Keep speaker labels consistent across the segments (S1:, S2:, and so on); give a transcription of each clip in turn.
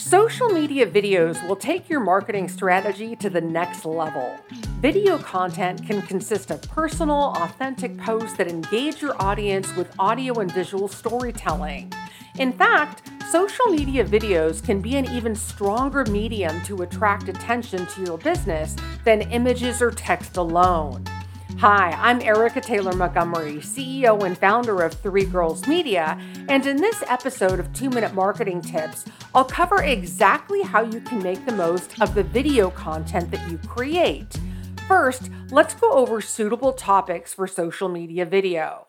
S1: Social media videos will take your marketing strategy to the next level. Video content can consist of personal, authentic posts that engage your audience with audio and visual storytelling. In fact, social media videos can be an even stronger medium to attract attention to your business than images or text alone. Hi, I'm Erica Taylor Montgomery, CEO and founder of Three Girls Media, and in this episode of Two Minute Marketing Tips, I'll cover exactly how you can make the most of the video content that you create. First, let's go over suitable topics for social media video.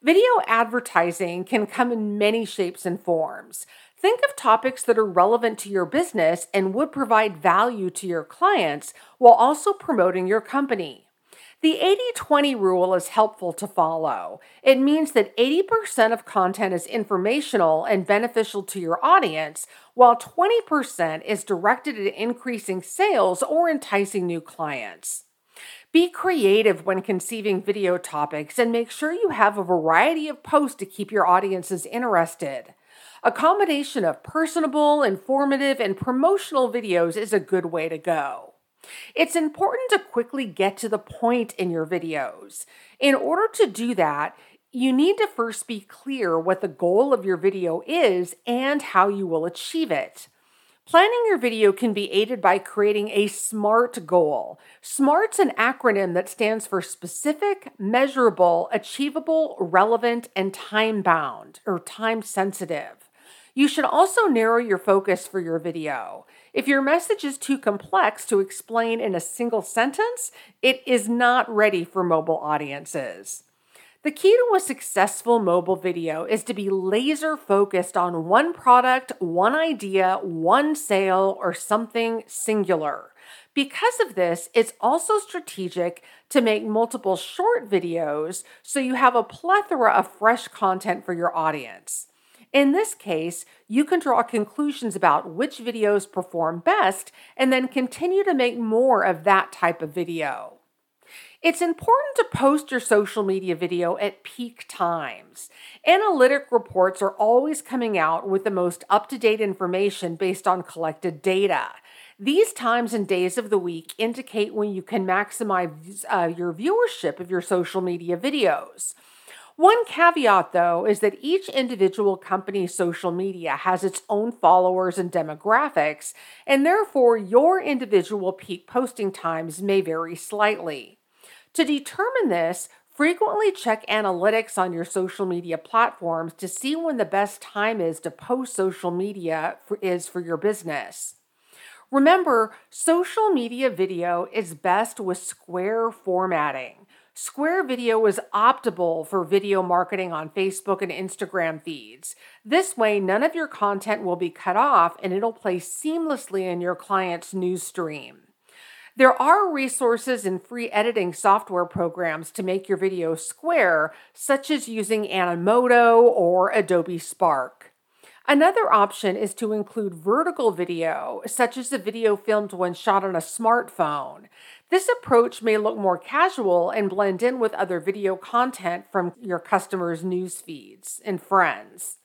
S1: Video advertising can come in many shapes and forms. Think of topics that are relevant to your business and would provide value to your clients while also promoting your company. The 80 20 rule is helpful to follow. It means that 80% of content is informational and beneficial to your audience, while 20% is directed at increasing sales or enticing new clients. Be creative when conceiving video topics and make sure you have a variety of posts to keep your audiences interested. A combination of personable, informative, and promotional videos is a good way to go. It's important to quickly get to the point in your videos. In order to do that, you need to first be clear what the goal of your video is and how you will achieve it. Planning your video can be aided by creating a SMART goal. SMART's an acronym that stands for specific, measurable, achievable, relevant, and time bound or time sensitive. You should also narrow your focus for your video. If your message is too complex to explain in a single sentence, it is not ready for mobile audiences. The key to a successful mobile video is to be laser focused on one product, one idea, one sale, or something singular. Because of this, it's also strategic to make multiple short videos so you have a plethora of fresh content for your audience. In this case, you can draw conclusions about which videos perform best and then continue to make more of that type of video. It's important to post your social media video at peak times. Analytic reports are always coming out with the most up to date information based on collected data. These times and days of the week indicate when you can maximize uh, your viewership of your social media videos. One caveat, though, is that each individual company's social media has its own followers and demographics, and therefore your individual peak posting times may vary slightly. To determine this, frequently check analytics on your social media platforms to see when the best time is to post social media for, is for your business. Remember, social media video is best with square formatting. Square Video is optimal for video marketing on Facebook and Instagram feeds. This way, none of your content will be cut off and it'll play seamlessly in your client's news stream. There are resources and free editing software programs to make your video square, such as using Animoto or Adobe Spark. Another option is to include vertical video, such as a video filmed when shot on a smartphone. This approach may look more casual and blend in with other video content from your customers' news feeds and friends.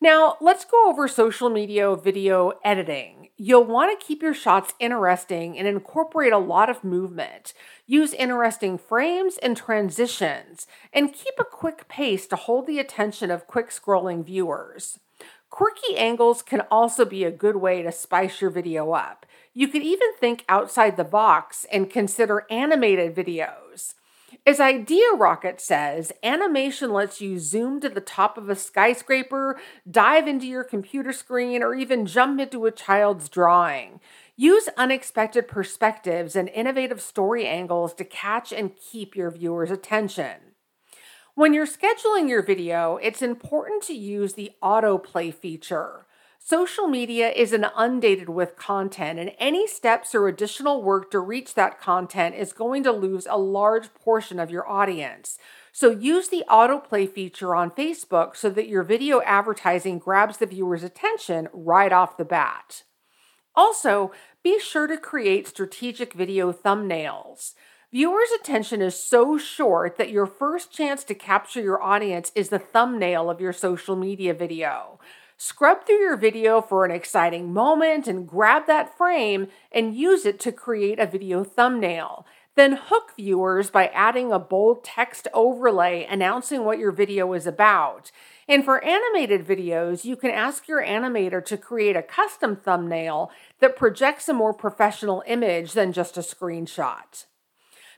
S1: Now, let's go over social media video editing. You'll want to keep your shots interesting and incorporate a lot of movement. Use interesting frames and transitions, and keep a quick pace to hold the attention of quick scrolling viewers. Quirky angles can also be a good way to spice your video up. You could even think outside the box and consider animated videos. As Idea Rocket says, animation lets you zoom to the top of a skyscraper, dive into your computer screen, or even jump into a child's drawing. Use unexpected perspectives and innovative story angles to catch and keep your viewers' attention. When you're scheduling your video, it's important to use the autoplay feature. Social media is inundated with content, and any steps or additional work to reach that content is going to lose a large portion of your audience. So use the autoplay feature on Facebook so that your video advertising grabs the viewer's attention right off the bat. Also, be sure to create strategic video thumbnails. Viewers' attention is so short that your first chance to capture your audience is the thumbnail of your social media video. Scrub through your video for an exciting moment and grab that frame and use it to create a video thumbnail. Then hook viewers by adding a bold text overlay announcing what your video is about. And for animated videos, you can ask your animator to create a custom thumbnail that projects a more professional image than just a screenshot.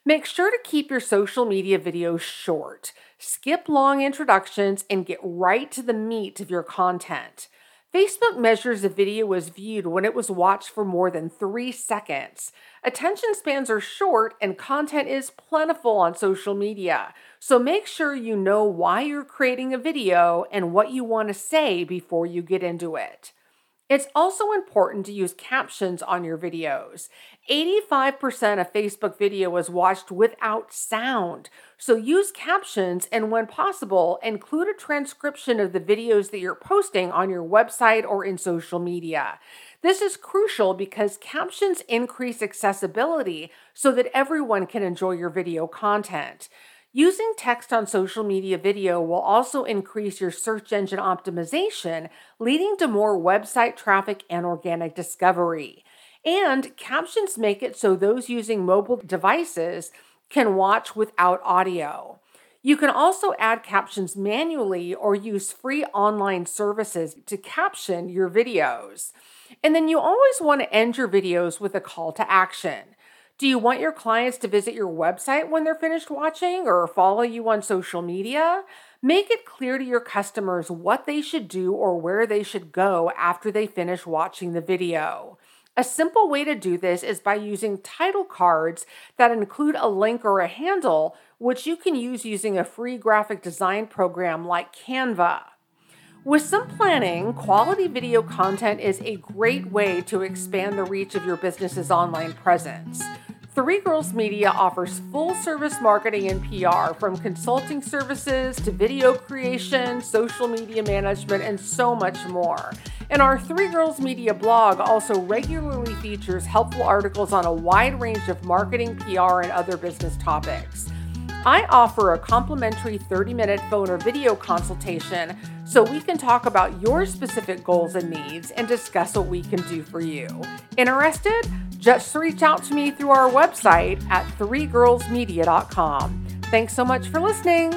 S1: Make sure to keep your social media videos short. Skip long introductions and get right to the meat of your content. Facebook measures a video was viewed when it was watched for more than three seconds. Attention spans are short and content is plentiful on social media, so make sure you know why you're creating a video and what you want to say before you get into it. It's also important to use captions on your videos. 85% of Facebook video is watched without sound, so use captions and, when possible, include a transcription of the videos that you're posting on your website or in social media. This is crucial because captions increase accessibility so that everyone can enjoy your video content. Using text on social media video will also increase your search engine optimization, leading to more website traffic and organic discovery. And captions make it so those using mobile devices can watch without audio. You can also add captions manually or use free online services to caption your videos. And then you always want to end your videos with a call to action. Do you want your clients to visit your website when they're finished watching or follow you on social media? Make it clear to your customers what they should do or where they should go after they finish watching the video. A simple way to do this is by using title cards that include a link or a handle, which you can use using a free graphic design program like Canva. With some planning, quality video content is a great way to expand the reach of your business's online presence. Three Girls Media offers full service marketing and PR from consulting services to video creation, social media management, and so much more. And our Three Girls Media blog also regularly features helpful articles on a wide range of marketing, PR, and other business topics. I offer a complimentary 30 minute phone or video consultation so we can talk about your specific goals and needs and discuss what we can do for you. Interested? Just reach out to me through our website at threegirlsmedia.com. Thanks so much for listening.